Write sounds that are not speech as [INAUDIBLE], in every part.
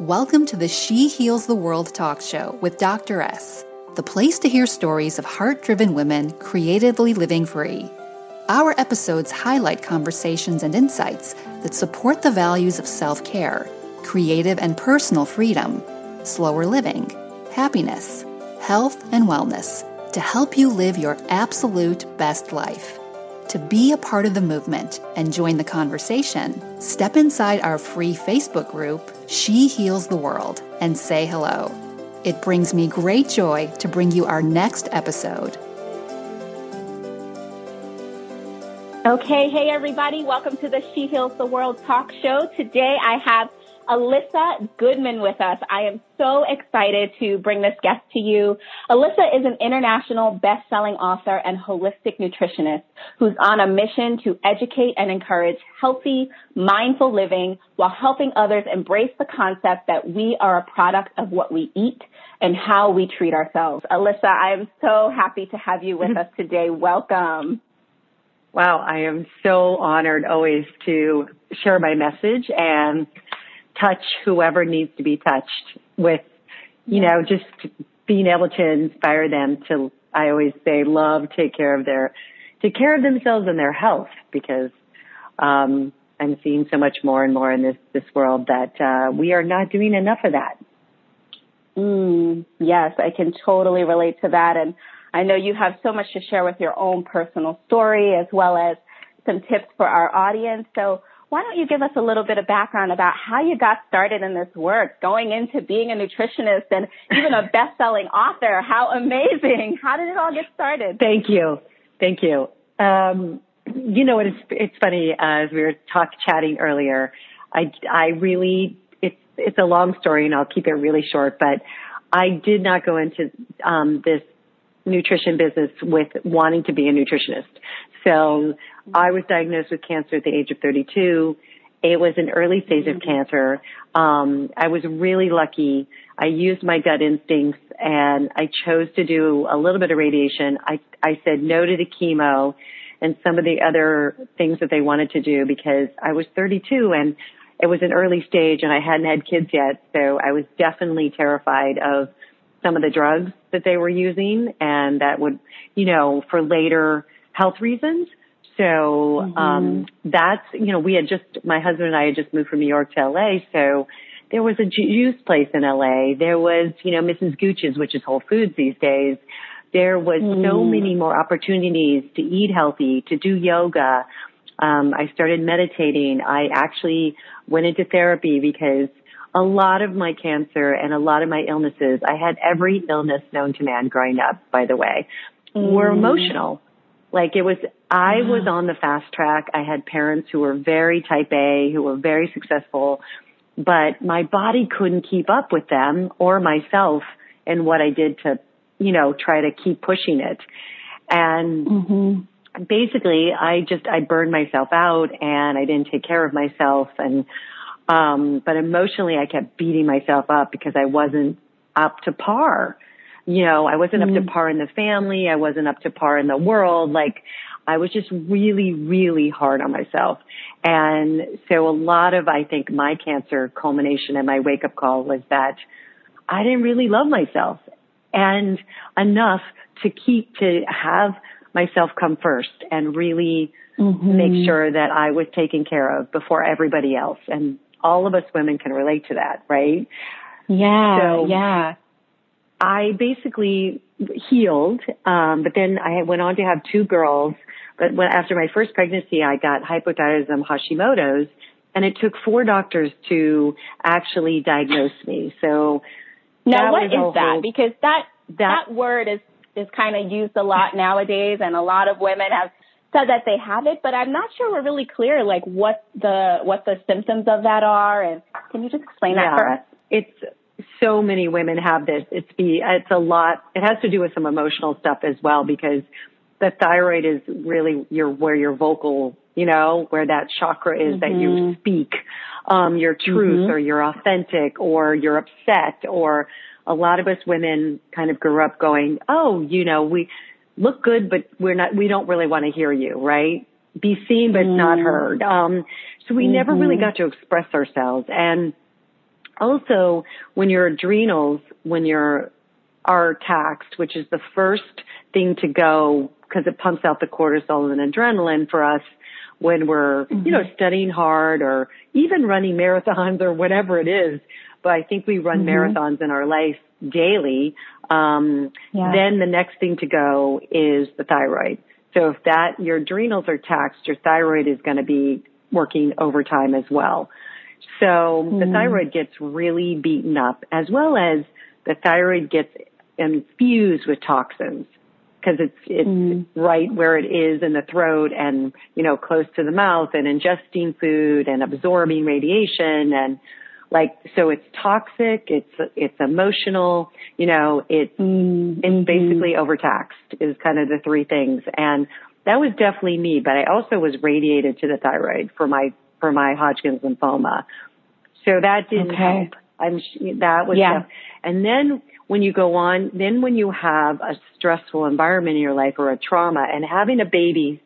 Welcome to the She Heals the World talk show with Dr. S, the place to hear stories of heart driven women creatively living free. Our episodes highlight conversations and insights that support the values of self care, creative and personal freedom, slower living, happiness, health, and wellness to help you live your absolute best life. To be a part of the movement and join the conversation, step inside our free Facebook group, She Heals the World, and say hello. It brings me great joy to bring you our next episode. Okay, hey everybody, welcome to the She Heals the World talk show. Today I have Elissa Goodman with us. I am so excited to bring this guest to you. Elissa is an international best-selling author and holistic nutritionist who's on a mission to educate and encourage healthy, mindful living while helping others embrace the concept that we are a product of what we eat and how we treat ourselves. Elissa, I am so happy to have you with [LAUGHS] us today. Welcome. Wow, I am so honored always to share my message and touch whoever needs to be touched with, you know, just being able to inspire them to, I always say, love, take care of their, take care of themselves and their health because, um, I'm seeing so much more and more in this, this world that, uh, we are not doing enough of that. Mm, yes, I can totally relate to that. And I know you have so much to share with your own personal story as well as some tips for our audience. So why don't you give us a little bit of background about how you got started in this work, going into being a nutritionist and even a [LAUGHS] best-selling author? How amazing! How did it all get started? Thank you, thank you. Um, you know, it's it's funny uh, as we were talk chatting earlier. I I really it's it's a long story, and I'll keep it really short. But I did not go into um, this nutrition business with wanting to be a nutritionist. So I was diagnosed with cancer at the age of 32. It was an early stage of mm-hmm. cancer. Um, I was really lucky. I used my gut instincts and I chose to do a little bit of radiation. I, I said no to the chemo and some of the other things that they wanted to do because I was 32 and it was an early stage and I hadn't had kids yet. So I was definitely terrified of some of the drugs that they were using and that would, you know, for later health reasons. So, mm-hmm. um, that's, you know, we had just, my husband and I had just moved from New York to LA. So there was a juice place in LA. There was, you know, Mrs. Gooch's, which is Whole Foods these days. There was mm. so many more opportunities to eat healthy, to do yoga. Um, I started meditating. I actually went into therapy because a lot of my cancer and a lot of my illnesses, I had every illness known to man growing up, by the way, mm. were emotional. Like it was, I was on the fast track. I had parents who were very type A, who were very successful, but my body couldn't keep up with them or myself and what I did to, you know, try to keep pushing it. And mm-hmm. basically I just, I burned myself out and I didn't take care of myself and, um, but emotionally I kept beating myself up because I wasn't up to par you know, I wasn't mm-hmm. up to mm-hmm. par in the family. I wasn't up to par in the world. Like I was just really, really hard on myself. And so a lot of, I think my cancer culmination and my wake up call was that I didn't really love myself and enough to keep, to have myself come first and really mm-hmm. make sure that I was taken care of before everybody else. And all of us women can relate to that, right? Yeah. So, yeah. I basically healed, um, but then I went on to have two girls. But when, after my first pregnancy, I got hypothyroidism Hashimoto's, and it took four doctors to actually diagnose me. So now, what is that? Because that, that that word is is kind of used a lot nowadays, and a lot of women have said that they have it, but I'm not sure we're really clear, like what the what the symptoms of that are. And can you just explain yeah, that for us? It's so many women have this. It's be, it's a lot. It has to do with some emotional stuff as well because the thyroid is really your, where your vocal, you know, where that chakra is mm-hmm. that you mm-hmm. speak, um, your truth mm-hmm. or you're authentic or you're upset or a lot of us women kind of grew up going, Oh, you know, we look good, but we're not, we don't really want to hear you, right? Be seen, but mm-hmm. not heard. Um, so we never really mm-hmm. got to express ourselves and Also, when your adrenals, when you're are taxed, which is the first thing to go because it pumps out the cortisol and adrenaline for us when we're, mm-hmm. you know, studying hard or even running marathons or whatever it is. But I think we run mm-hmm. marathons in our life daily. Um, yeah. then the next thing to go is the thyroid. So if that, your adrenals are taxed, your thyroid is going to be working overtime as well. So mm-hmm. the thyroid gets really beaten up as well as the thyroid gets infused with toxins because it's it's mm. right where it is in the throat and you know close to the mouth and ingesting food and absorbing radiation and like so it's toxic it's it's emotional you know it's mm-hmm. it's basically overtaxed is kind of the three things and that was definitely me but i also was radiated to the thyroid for my for my hodgkin's lymphoma so that didn't okay. help i'm that was yeah. Tough. and then when you go on, then when you have a stressful environment in your life or a trauma and having a baby,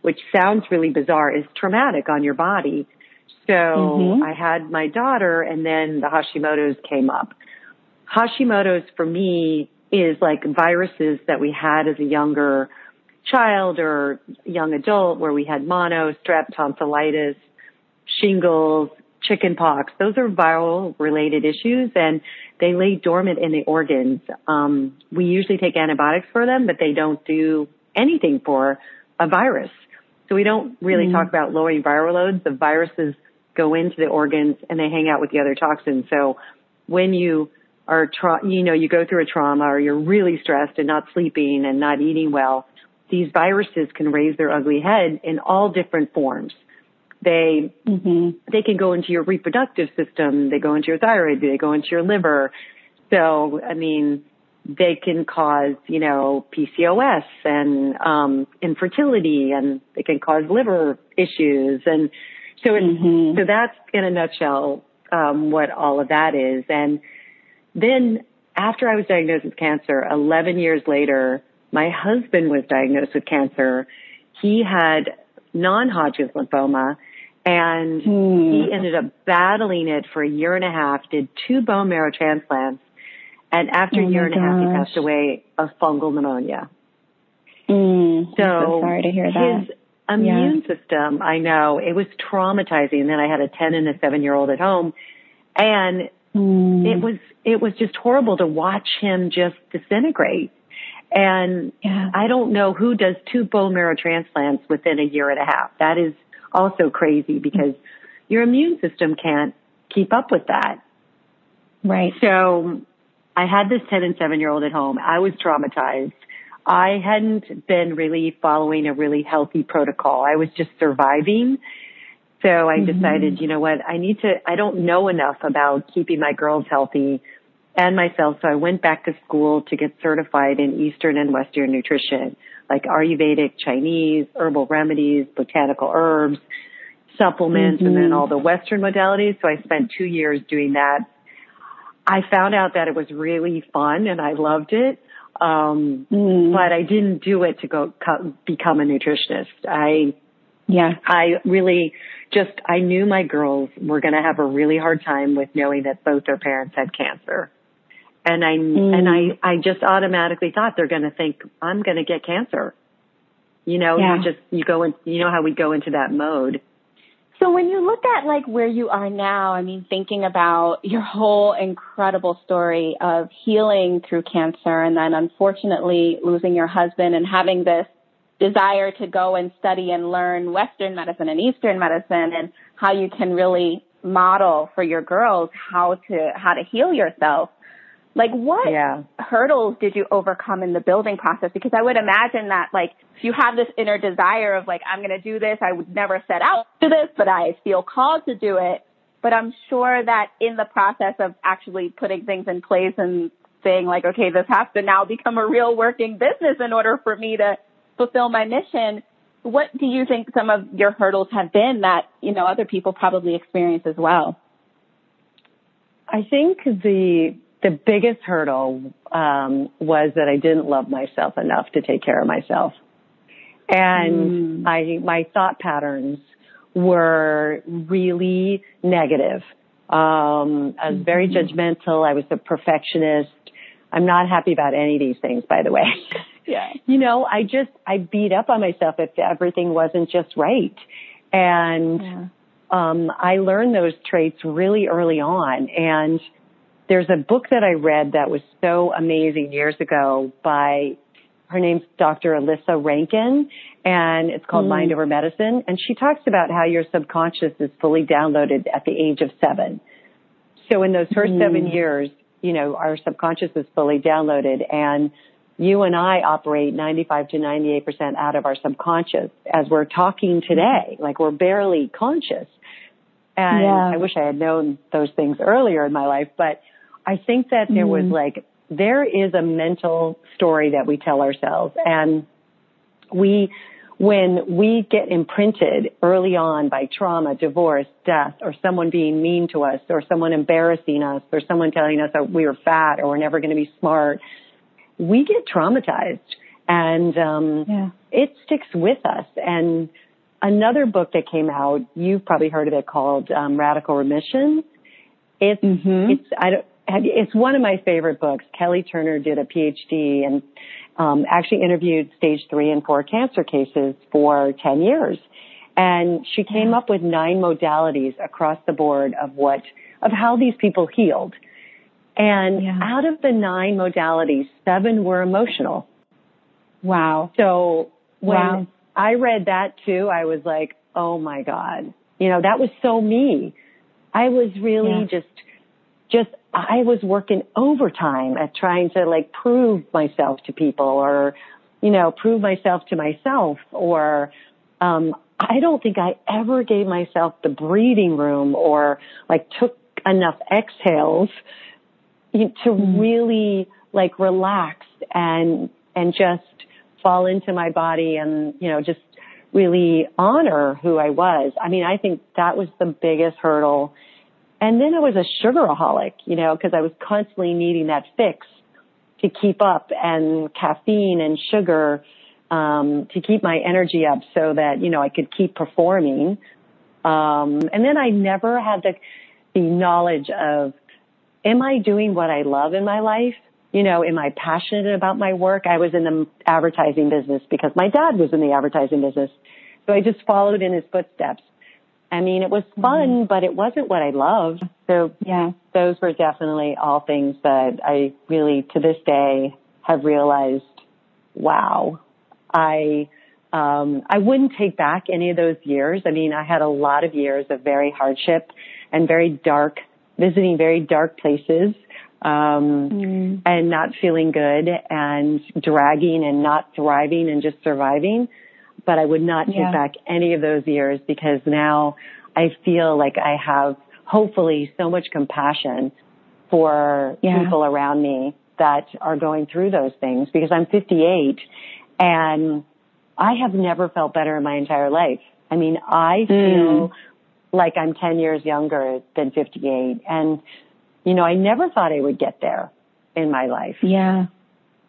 which sounds really bizarre, is traumatic on your body. So mm-hmm. I had my daughter and then the Hashimoto's came up. Hashimoto's for me is like viruses that we had as a younger child or young adult where we had mono, strep, tonsillitis, shingles, chicken pox. Those are viral related issues and they lay dormant in the organs. Um, we usually take antibiotics for them, but they don't do anything for a virus. So we don't really mm talk about lowering viral loads. The viruses go into the organs and they hang out with the other toxins. So when you are, tra- you know, you go through a trauma or you're really stressed and not sleeping and not eating well, these viruses can raise their ugly head in all different forms. They mm-hmm. they can go into your reproductive system. They go into your thyroid. They go into your liver. So I mean, they can cause you know PCOS and um, infertility, and they can cause liver issues. And so it, mm-hmm. so that's in a nutshell um, what all of that is. And then after I was diagnosed with cancer, 11 years later, my husband was diagnosed with cancer. He had non-Hodgkin's lymphoma and hmm. he ended up battling it for a year and a half, did two bone marrow transplants. And after oh a year and a half, he passed away of fungal pneumonia. Mm, so, so, sorry to hear that. His immune yeah. system, I know, it was traumatizing. And then I had a 10 and a 7 year old at home. And mm. it was, it was just horrible to watch him just disintegrate. And yeah. I don't know who does two bone marrow transplants within a year and a half. That is also crazy because your immune system can't keep up with that. Right. So I had this 10 and 7 year old at home. I was traumatized. I hadn't been really following a really healthy protocol. I was just surviving. So I mm-hmm. decided, you know what, I need to, I don't know enough about keeping my girls healthy and myself. So I went back to school to get certified in Eastern and Western nutrition like Ayurvedic, Chinese, herbal remedies, botanical herbs, supplements, mm-hmm. and then mm-hmm. all the Western modalities. So I spent two years doing that. I found out that it was really fun and I loved it. Um, mm. but I didn't do it to go co- become a nutritionist. I, yeah, I really just, I knew my girls were going to have a really hard time with knowing that both their parents had cancer. And I, mm. and I, I just automatically thought they're going to think I'm going to get cancer. You know, yeah. you just, you go in, you know how we go into that mode. So when you look at like where you are now, I mean, thinking about your whole incredible story of healing through cancer and then unfortunately losing your husband and having this desire to go and study and learn Western medicine and Eastern medicine and how you can really model for your girls how to, how to heal yourself. Like what yeah. hurdles did you overcome in the building process? Because I would imagine that like if you have this inner desire of like, I'm going to do this, I would never set out to this, but I feel called to do it. But I'm sure that in the process of actually putting things in place and saying like, okay, this has to now become a real working business in order for me to fulfill my mission. What do you think some of your hurdles have been that, you know, other people probably experience as well? I think the the biggest hurdle um, was that I didn't love myself enough to take care of myself, and mm. I my thought patterns were really negative. Um, I was very mm-hmm. judgmental. I was a perfectionist. I'm not happy about any of these things, by the way. [LAUGHS] Yeah. you know, I just, I beat up on myself if everything wasn't just right. And, yeah. um, I learned those traits really early on. And there's a book that I read that was so amazing years ago by, her name's Dr. Lissa Rankin and it's called mm. Mind Over Medicine. And she talks about how your subconscious is fully downloaded at the age of seven. So in those first mm. seven years, you know, our subconscious is fully downloaded and you and I operate 95 to 98% out of our subconscious as we're talking today. Like we're barely conscious. And yeah. I wish I had known those things earlier in my life, but I think that there mm. was like, there is a mental story that we tell ourselves and we, when we get imprinted early on by trauma, divorce, death, or someone being mean to us, or someone embarrassing us, or someone telling us that we are fat or we're never going to be smart, we get traumatized and um, yeah. it sticks with us. And another book that came out, you've probably heard of it called um, Radical Remission. It's mm-hmm. it's I don't it's one of my favorite books. Kelly Turner did a PhD and um, actually interviewed stage three and four cancer cases for 10 years. And she came up with nine modalities across the board of what, of how these people healed. And yeah. out of the nine modalities, seven were emotional. Wow. So when wow. I read that too, I was like, oh my God. You know, that was so me. I was really yeah. just, just I was working overtime at trying to like prove myself to people or, you know, prove myself to myself or, um, I don't think I ever gave myself the breathing room or like took enough exhales to mm-hmm. really like relax and, and just fall into my body and, you know, just really honor who I was. I mean, I think that was the biggest hurdle and then I was a sugaraholic, you know, because I was constantly needing that fix to keep up and caffeine and sugar um, to keep my energy up so that, you know, I could keep performing. Um, and then I never had the, the knowledge of, am I doing what I love in my life? You know, am I passionate about my work? I was in the advertising business because my dad was in the advertising business. So I just followed in his footsteps. I mean, it was fun, mm-hmm. but it wasn't what I loved. So yeah, those were definitely all things that I really, to this day, have realized, wow, I, um, I wouldn't take back any of those years. I mean, I had a lot of years of very hardship and very dark, visiting very dark places, um, mm. and not feeling good and dragging and not thriving and just surviving but I would not take yeah. back any of those years because now I feel like I have hopefully so much compassion for yeah. people around me that are going through those things because I'm 58 and I have never felt better in my entire life. I mean, I mm. feel like I'm 10 years younger than 58 and you know, I never thought I would get there in my life. Yeah.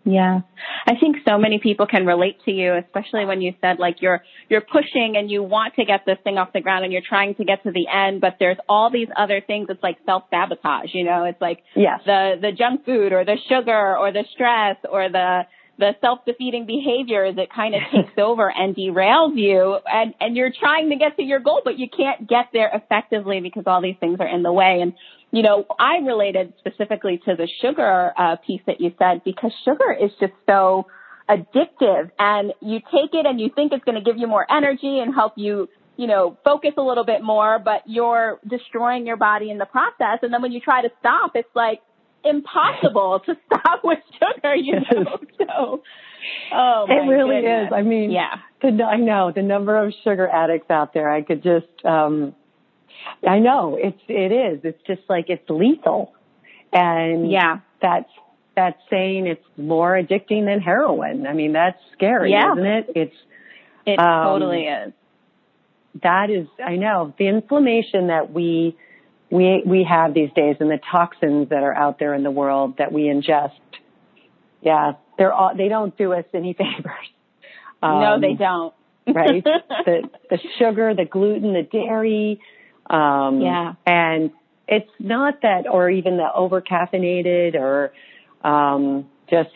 Yeah. I think so many people can relate to you, especially when you said like you're, you're pushing and you want to get this thing off the ground and you're trying to get to the end, but there's all these other things. It's like self-sabotage, you know, it's like yes. the, the junk food or the sugar or the stress or the, the self-defeating behaviors it kind of [LAUGHS] takes over and derails you and and you're trying to get to your goal but you can't get there effectively because all these things are in the way and you know i related specifically to the sugar uh, piece that you said because sugar is just so addictive and you take it and you think it's going to give you more energy and help you you know, focus a little bit more, but you're destroying your body in the process. And then when you try to stop, it's like, impossible to [LAUGHS] stop with sugar, you know. So, oh, it really goodness. is. I mean, yeah, the, I know the number of sugar addicts out there. I could just, um, I know it's it is. It's just like it's lethal, and yeah, that's that's saying it's more addicting than heroin. I mean, that's scary, yeah. isn't it? It's it um, totally is. That is, I know the inflammation that we we we have these days and the toxins that are out there in the world that we ingest. Yeah, they're all they don't do us any [LAUGHS] favors. Um, no, they don't. right? [LAUGHS] The the sugar, the gluten, the dairy. Um, yeah. And it's not that, or even the over caffeinated or, um, just,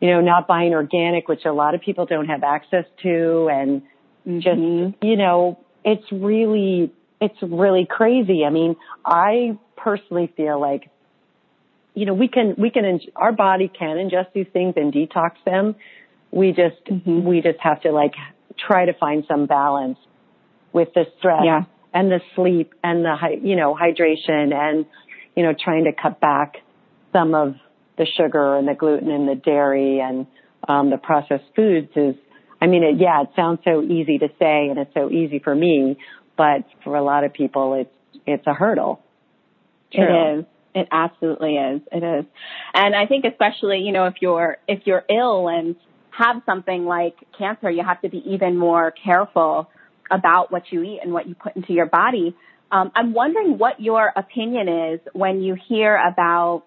you know, not buying organic, which a lot of people don't have access to and mm-hmm. just, you know, it's really, it's really crazy. I mean, I personally feel like, you know, we can, we can, our body can ingest these things and detox them. We just, mm-hmm. we just have to like try to find some balance with the stress yeah. And the sleep and the, you know, hydration and, you know, trying to cut back some of the sugar and the gluten and the dairy and, um, the processed foods is, I mean, it, yeah, it sounds so easy to say and it's so easy for me, but for a lot of people, it's, it's a hurdle. True. It is. It absolutely is. It is. And I think especially, you know, if you're, if you're ill and have something like cancer, you have to be even more careful about what you eat and what you put into your body. Um, I'm wondering what your opinion is when you hear about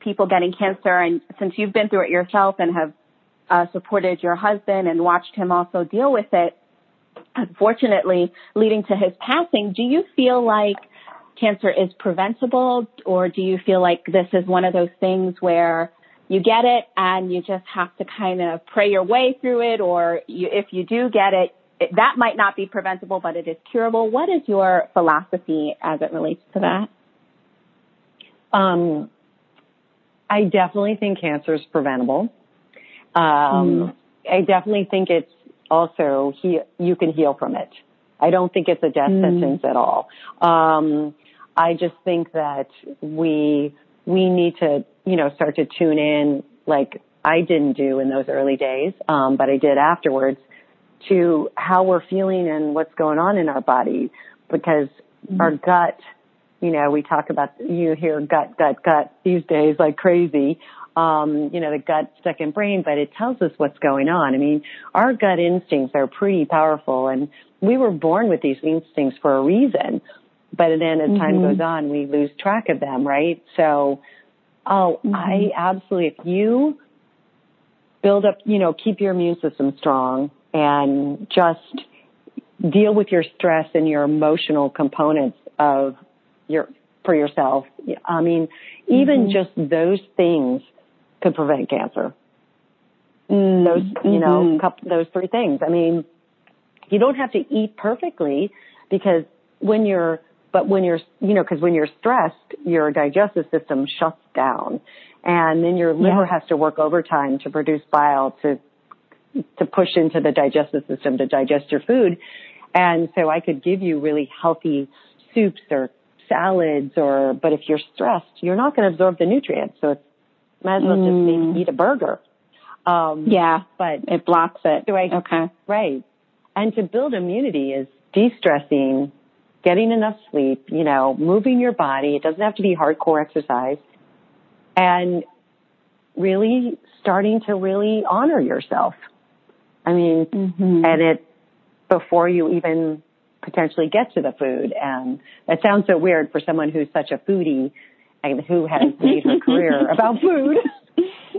people getting cancer, and since you've been through it yourself and have uh, supported your husband and watched him also deal with it, unfortunately leading to his passing, do you feel like cancer is preventable, or do you feel like this is one of those things where you get it and you just have to kind of pray your way through it, or you, if you do get it, it, that might not be preventable, but it is curable. What is your philosophy as it relates to that? Um, I definitely think cancer is preventable. Um, mm. I definitely think it's also he, you can heal from it. I don't think it's a death mm. sentence at all. Um, I just think that we we need to you know start to tune in like I didn't do in those early days, um, but I did afterwards to how we're feeling and what's going on in our body because mm-hmm. our gut, you know, we talk about, you hear gut, gut, gut these days like crazy. Um, you know, the gut, second brain, but it tells us what's going on. I mean, our gut instincts are pretty powerful and we were born with these instincts for a reason. But then as mm-hmm. time goes on, we lose track of them, right? So, oh, mm-hmm. I absolutely, if you build up, you know, keep your immune system strong, and just deal with your stress and your emotional components of your for yourself. I mean, even mm-hmm. just those things could prevent cancer. Mm-hmm. Those, you know, mm-hmm. couple, those three things. I mean, you don't have to eat perfectly because when you're, but when you're, you know, because when you're stressed, your digestive system shuts down, and then your liver yeah. has to work overtime to produce bile to to push into the digestive system to digest your food. And so I could give you really healthy soups or salads or, but if you're stressed, you're not going to absorb the nutrients. So it's, might as well mm. just eat a burger. Um, yeah, but it blocks it. So I, okay. Right. And to build immunity is de-stressing, getting enough sleep, you know, moving your body. It doesn't have to be hardcore exercise and really starting to really honor yourself. I mean, mm-hmm. and it before you even potentially get to the food. And that sounds so weird for someone who's such a foodie and who has made her career [LAUGHS] about food.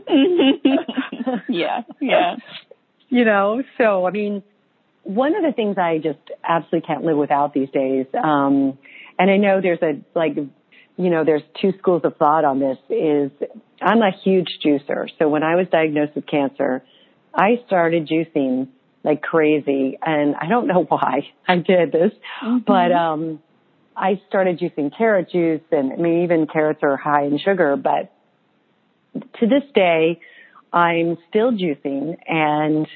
[LAUGHS] yeah, yeah. You know, so I mean, one of the things I just absolutely can't live without these days, um, and I know there's a like, you know, there's two schools of thought on this. Is I'm a huge juicer, so when I was diagnosed with cancer, I started juicing like crazy and I don't know [LAUGHS] why I did this, mm-hmm. but, um, I started juicing carrot juice and I mean, even carrots are high in sugar, but to this day, I'm still juicing and,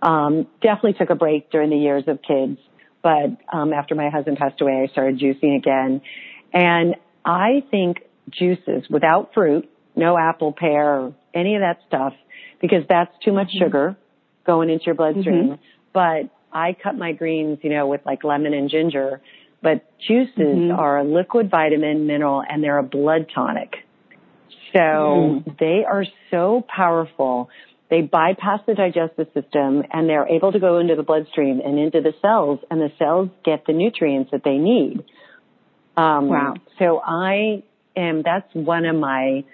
um, definitely took a break during the years of kids. But, um, after my husband passed away, I started juicing again. And I think juices without fruit, no apple, pear, any of that stuff because that's too much mm-hmm. sugar going into your bloodstream. Mm-hmm. But I cut my greens, you know, with like lemon and ginger. But juices mm-hmm. are a liquid vitamin, mineral, and they're a blood tonic. So mm-hmm. they are so powerful. They bypass the digestive system and they're able to go into the bloodstream and into the cells and the cells get the nutrients that they need. Um, wow. So I am, that's one of my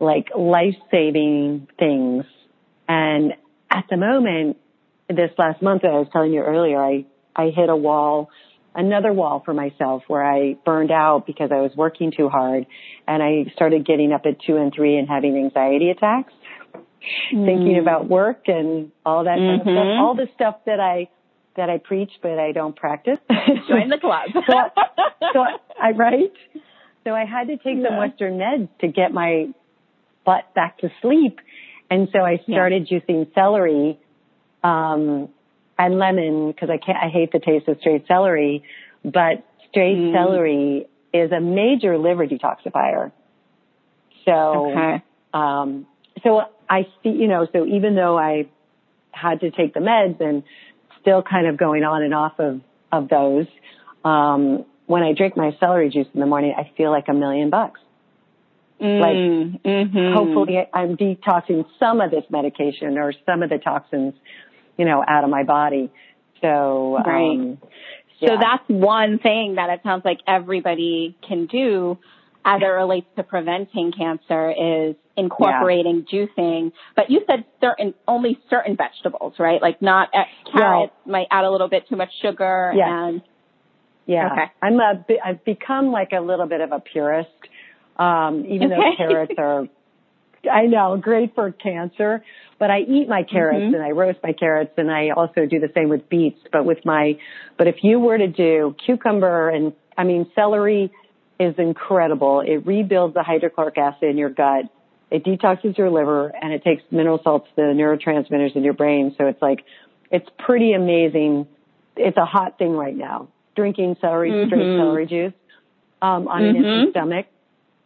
like life saving things. And at the moment, this last month, I was telling you earlier, I, I hit a wall another wall for myself where I burned out because I was working too hard and I started getting up at two and three and having anxiety attacks, mm. thinking about work and all that mm-hmm. kind of stuff, mm-hmm. all the stuff that I that I preach but I don't practice. [LAUGHS] Join the club. [LAUGHS] so, so I right. So I had to take yeah. some Western meds to get my butt back to sleep. And so I started yeah. juicing celery, um, and lemon because I can't, I hate the taste of straight celery, but straight mm. celery is a major liver detoxifier. So, okay. um, so I see, you know, so even though I had to take the meds and still kind of going on and off of, of those, um, when I drink my celery juice in the morning, I feel like a million bucks. Mm, like, mm-hmm. hopefully I'm detoxing some of this medication or some of the toxins, you know, out of my body. So, right. Um, yeah. So that's one thing that it sounds like everybody can do as it relates to preventing cancer is incorporating yeah. juicing. But you said certain, only certain vegetables, right? Like not uh, carrots well, might add a little bit too much sugar yeah. and. Yeah. Okay. I'm a, I've become like a little bit of a purist. Um, even okay. though carrots are, I know, great for cancer, but I eat my carrots mm-hmm. and I roast my carrots and I also do the same with beets. But with my, but if you were to do cucumber and, I mean, celery is incredible. It rebuilds the hydrochloric acid in your gut. It detoxes your liver and it takes mineral salts, the neurotransmitters in your brain. So it's like, it's pretty amazing. It's a hot thing right now. Drinking celery, mm-hmm. straight celery juice, um, on mm-hmm. an empty stomach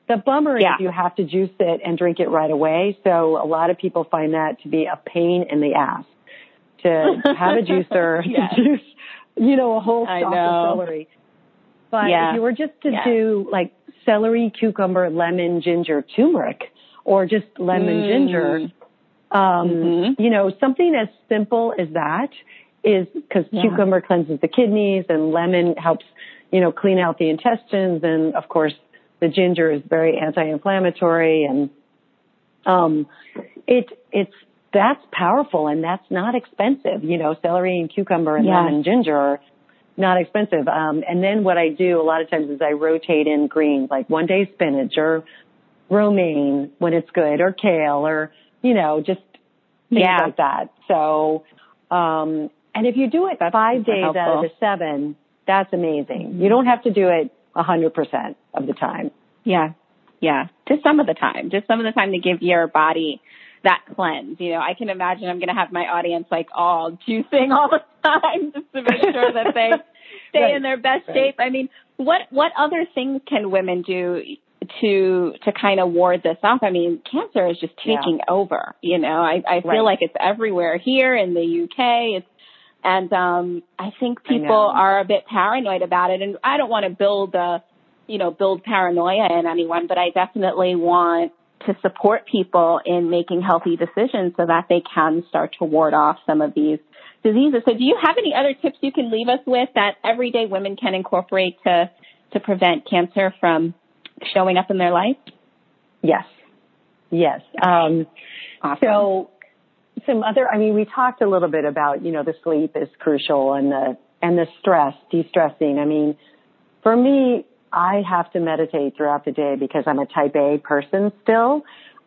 the bummer yeah. is you have to juice it and drink it right away. So a lot of people find that to be a pain in the ass to [LAUGHS] have a juicer [LAUGHS] yes. to juice, you know, a whole stalk of celery. But yeah. if you were just to yeah. do like celery, cucumber, lemon, ginger, turmeric, or just lemon, mm. ginger, um, mm-hmm. you know, something as simple as that is because yeah. cucumber cleanses the kidneys and lemon helps, you know, clean out the intestines and of course the ginger is very anti-inflammatory and um it it's that's powerful and that's not expensive you know celery and cucumber and lemon and ginger are not expensive. Um and then what i do a lot of times is i rotate in greens like one day spinach or romaine when it's good or kale or you know just things yeah. like that. So um and if you do it five days out of the seven that's amazing. You don't have to do it a hundred percent of the time. Yeah. Yeah. Just some of the time. Just some of the time to give your body that cleanse. You know, I can imagine I'm going to have my audience like all juicing all the time [LAUGHS] just to make sure that they [LAUGHS] stay right. in their best right. shape. I mean, what, what other things can women do to, to kind of ward this off? I mean, cancer is just taking yeah. over, you know, I, I feel right. like it's everywhere here in the UK. It's, and um, I think people I are a bit paranoid about it. And I don't want to build a, you know, build paranoia in anyone, but I definitely want to support people in making healthy decisions so that they can start to ward off some of these diseases. So do you have any other tips you can leave us with that everyday women can incorporate to, to prevent cancer from showing up in their life? Yes. Yes. Um, awesome. So some other, I mean, we talked a little bit about, you know, the sleep is crucial and the, and the stress, de-stressing. I mean, for me, I have to meditate throughout the day because I'm a type A person still.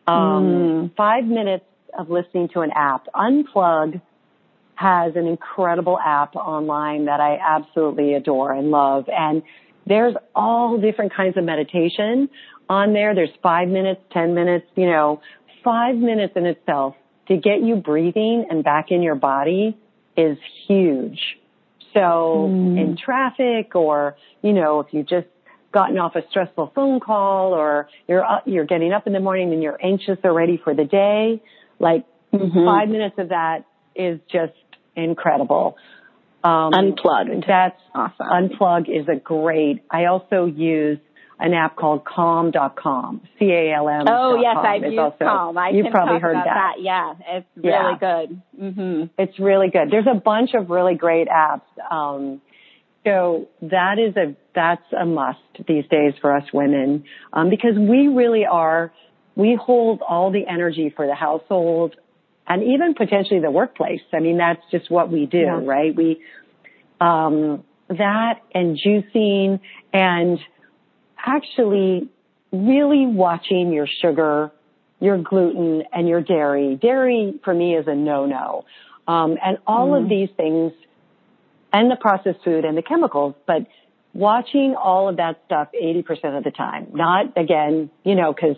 Um, mm. five minutes of listening to an app, Unplug has an incredible app online that I absolutely adore and love. And there's all different kinds of meditation on there. There's five minutes, 10 minutes, you know, five minutes in itself to get you breathing and back in your body is huge. So mm. in traffic or, you know, if you just gotten off a stressful phone call or you're up, you're getting up in the morning and you're anxious already for the day, like mm-hmm. five minutes of that is just incredible. Um, unplug. That's awesome. Unplug is a great. I also use an app called Calm.com. C-A-L-M. Oh yes, I've used also, Calm. I you've probably heard that. that. Yeah, it's really yeah. good. Mm-hmm. It's really good. There's a bunch of really great apps. Um, so that is a that's a must these days for us women um, because we really are we hold all the energy for the household and even potentially the workplace. I mean that's just what we do, yeah. right? We um, that and juicing and actually really watching your sugar, your gluten and your dairy. Dairy for me is a no-no. Um, and all mm. of these things and the processed food and the chemicals, but watching all of that stuff 80% of the time. Not again, you know, cause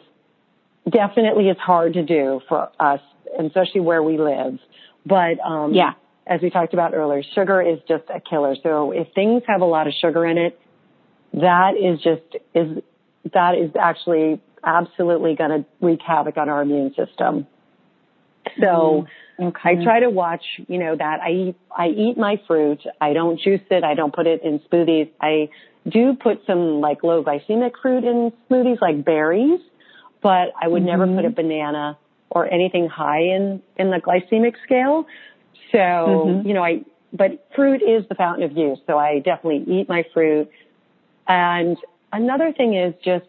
definitely it's hard to do for us, especially where we live. But, um, yeah, as we talked about earlier, sugar is just a killer. So if things have a lot of sugar in it, that is just, is, that is actually absolutely going to wreak havoc on our immune system. So mm, okay. I try to watch, you know, that I eat, I eat my fruit. I don't juice it. I don't put it in smoothies. I do put some like low glycemic fruit in smoothies like berries, but I would mm-hmm. never put a mm-hmm. banana or anything high in, in the glycemic scale. So, mm-hmm. you know, I, but fruit is the fountain of youth. So I definitely eat my fruit. And another thing is just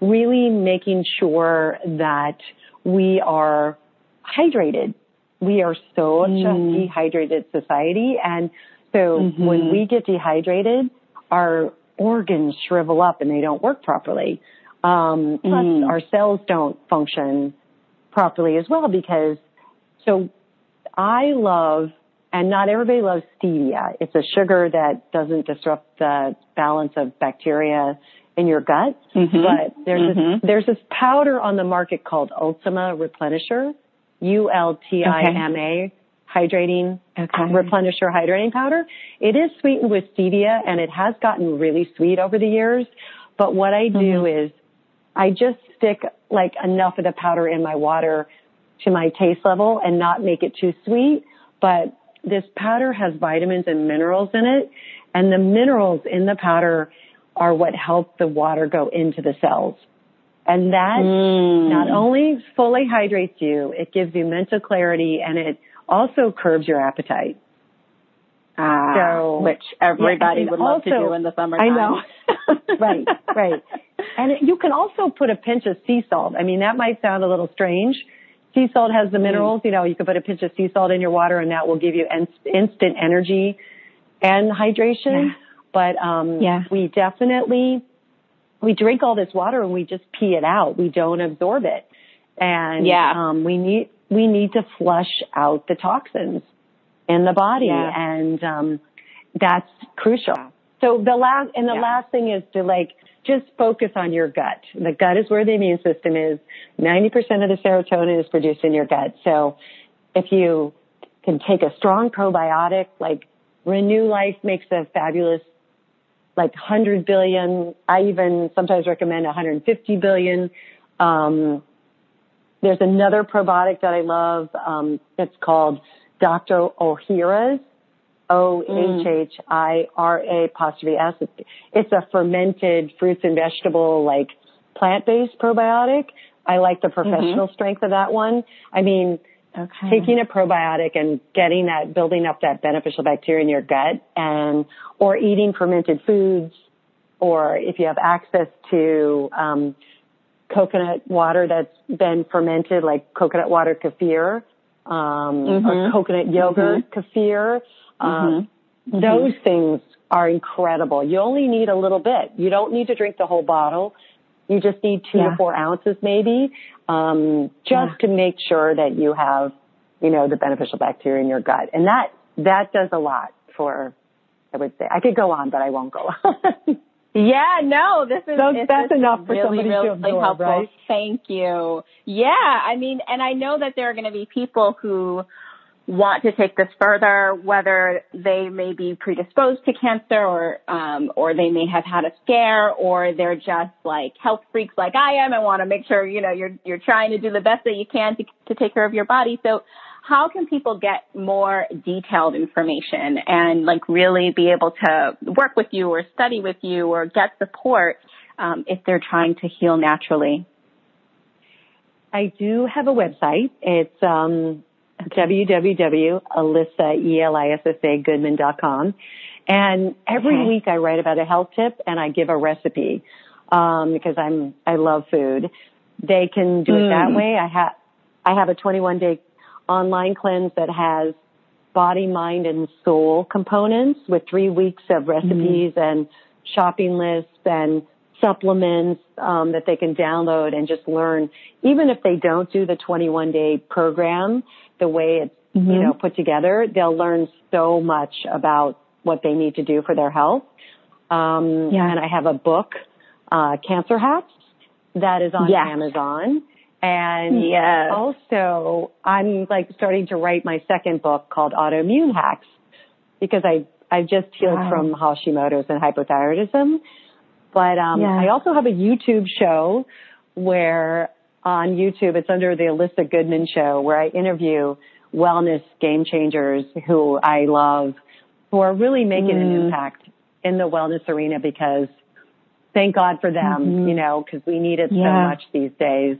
really making sure that we are hydrated. We are so mm. a dehydrated society. And so mm-hmm. when we get dehydrated, our organs shrivel up and they don't work properly. Um, plus mm. our cells don't function properly as well because so I love and not everybody loves stevia. It's a sugar that doesn't disrupt the balance of bacteria in your gut. Mm-hmm. But there's mm-hmm. this, there's this powder on the market called Ultima Replenisher, U-L-T-I-M-A, okay. hydrating, okay. replenisher hydrating powder. It is sweetened with stevia and it has gotten really sweet over the years. But what I do mm-hmm. is I just stick like enough of the powder in my water to my taste level and not make it too sweet. But this powder has vitamins and minerals in it and the minerals in the powder are what help the water go into the cells. And that mm. not only fully hydrates you, it gives you mental clarity and it also curbs your appetite. Ah, so, which everybody yeah, would love also, to do in the summertime. I know. [LAUGHS] right, right. And it, you can also put a pinch of sea salt. I mean, that might sound a little strange. Sea salt has the mm. minerals, you know, you can put a pinch of sea salt in your water and that will give you in, instant energy and hydration. Yeah. But um, yeah. we definitely we drink all this water and we just pee it out. We don't absorb it, and yeah. um, we need we need to flush out the toxins in the body, yeah. and um, that's crucial. So the last and the yeah. last thing is to like just focus on your gut. The gut is where the immune system is. Ninety percent of the serotonin is produced in your gut. So if you can take a strong probiotic like Renew Life makes a fabulous like 100 billion. I even sometimes recommend 150 billion. Um, there's another probiotic that I love. Um, it's called Dr. Ohhira's. O-H-H-I-R-A apostrophe S. It's a fermented fruits and vegetable, like plant-based probiotic. I like the professional mm-hmm. strength of that one. I mean, Okay. Taking a probiotic and getting that, building up that beneficial bacteria in your gut and, or eating fermented foods, or if you have access to, um, coconut water that's been fermented, like coconut water kefir, um, mm-hmm. or coconut yogurt mm-hmm. kefir, um, mm-hmm. those things are incredible. You only need a little bit. You don't need to drink the whole bottle. You just need two yeah. to four ounces maybe, um, just yeah. to make sure that you have, you know, the beneficial bacteria in your gut. And that, that does a lot for, I would say. I could go on, but I won't go on. [LAUGHS] Yeah, no, this is so that's this enough for really, somebody really to absorb, helpful. right? Thank you. Yeah, I mean, and I know that there are going to be people who want to take this further, whether they may be predisposed to cancer or um, or they may have had a scare, or they're just like health freaks like I am and want to make sure you know you're you're trying to do the best that you can to to take care of your body. So how can people get more detailed information and like really be able to work with you or study with you or get support um, if they're trying to heal naturally? I do have a website. It's um, www.elissa, And every okay. week I write about a health tip and I give a recipe, um, because I'm, I love food. They can do it that mm. way. I have, I have a 21 day online cleanse that has body, mind, and soul components with three weeks of recipes mm-hmm. and shopping lists and supplements um, that they can download and just learn. Even if they don't do the 21 day program the way it's mm-hmm. you know put together, they'll learn so much about what they need to do for their health. Um, yeah. And I have a book, uh, Cancer Hacks, that is on yes. Amazon. And yes. also, I'm like starting to write my second book called Autoimmune Hacks because I I've just healed wow. from Hashimoto's and hypothyroidism. But um. I also have a YouTube show where on YouTube it's under the Elissa Goodman Show where I interview wellness game changers who I love, who are really making mm. an impact in the wellness arena because thank God for them, mm-hmm. you know, because we need it yeah. so much these days.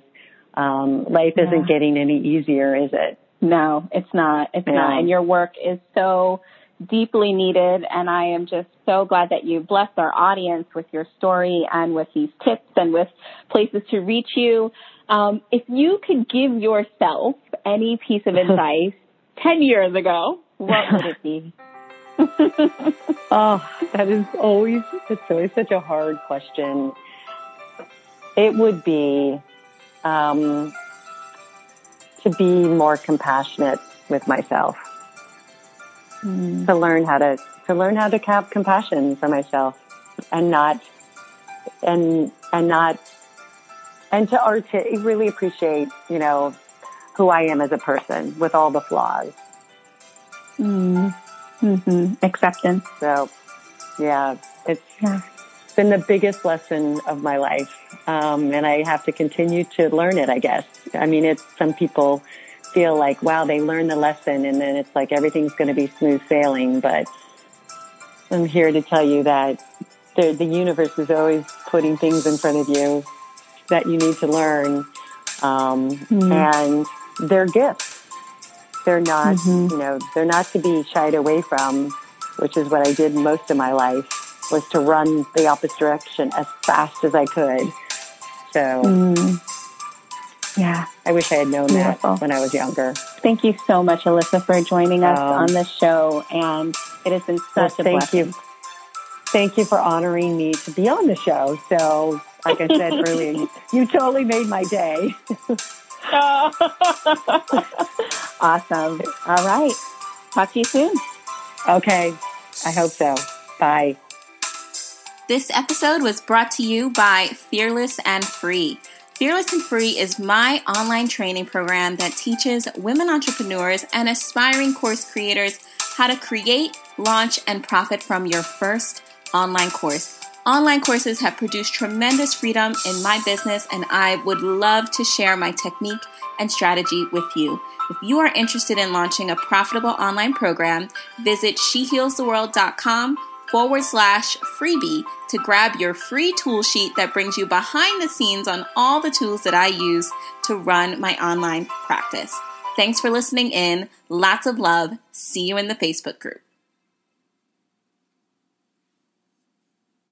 Um, life yeah. isn't getting any easier, is it? No, it's not. It's yeah. not. And your work is so deeply needed. And I am just so glad that you blessed our audience with your story and with these tips and with places to reach you. Um, if you could give yourself any piece of [LAUGHS] advice 10 years ago, what would it be? oh, [LAUGHS] [LAUGHS] that is always, it's always such a hard question. It would be um, to be more compassionate with myself, mm. to learn how to to learn how to have compassion for myself, and not and and not and to really appreciate, you know, who I am as a person with all the flaws. Mm. Mm-hmm. Acceptance. So, yeah, it's yeah. been the biggest lesson of my life. Um, and I have to continue to learn it, I guess. I mean, it's some people feel like, wow, they learn the lesson and then it's like everything's going to be smooth sailing. But I'm here to tell you that the, the universe is always putting things in front of you that you need to learn. Um, mm. and they're gifts. They're not, mm-hmm. you know, they're not to be shied away from, which is what I did most of my life, was to run the opposite direction as fast as I could. So, mm. yeah, I wish I had known Beautiful. that when I was younger. Thank you so much, Elissa, for joining us um, on this show. And it has been such well, a thank blessing. you. Thank you for honoring me to be on the show. So, like I said earlier, you, you totally made my day. [LAUGHS] awesome. All right. Talk to you soon. Okay. I hope so. Bye. This episode was brought to you by Fearless and Free. Fearless and Free is my online training program that teaches women entrepreneurs and aspiring course creators how to create, launch, and profit from your first online course. Online courses have produced tremendous freedom in my business, and I would love to share my technique and strategy with you. If you are interested in launching a profitable online program, visit shehealstheworld.com forward slash freebie to grab your free tool sheet that brings you behind the scenes on all the tools that I use to run my online practice. Thanks for listening in. Lots of love. See you in the Facebook group.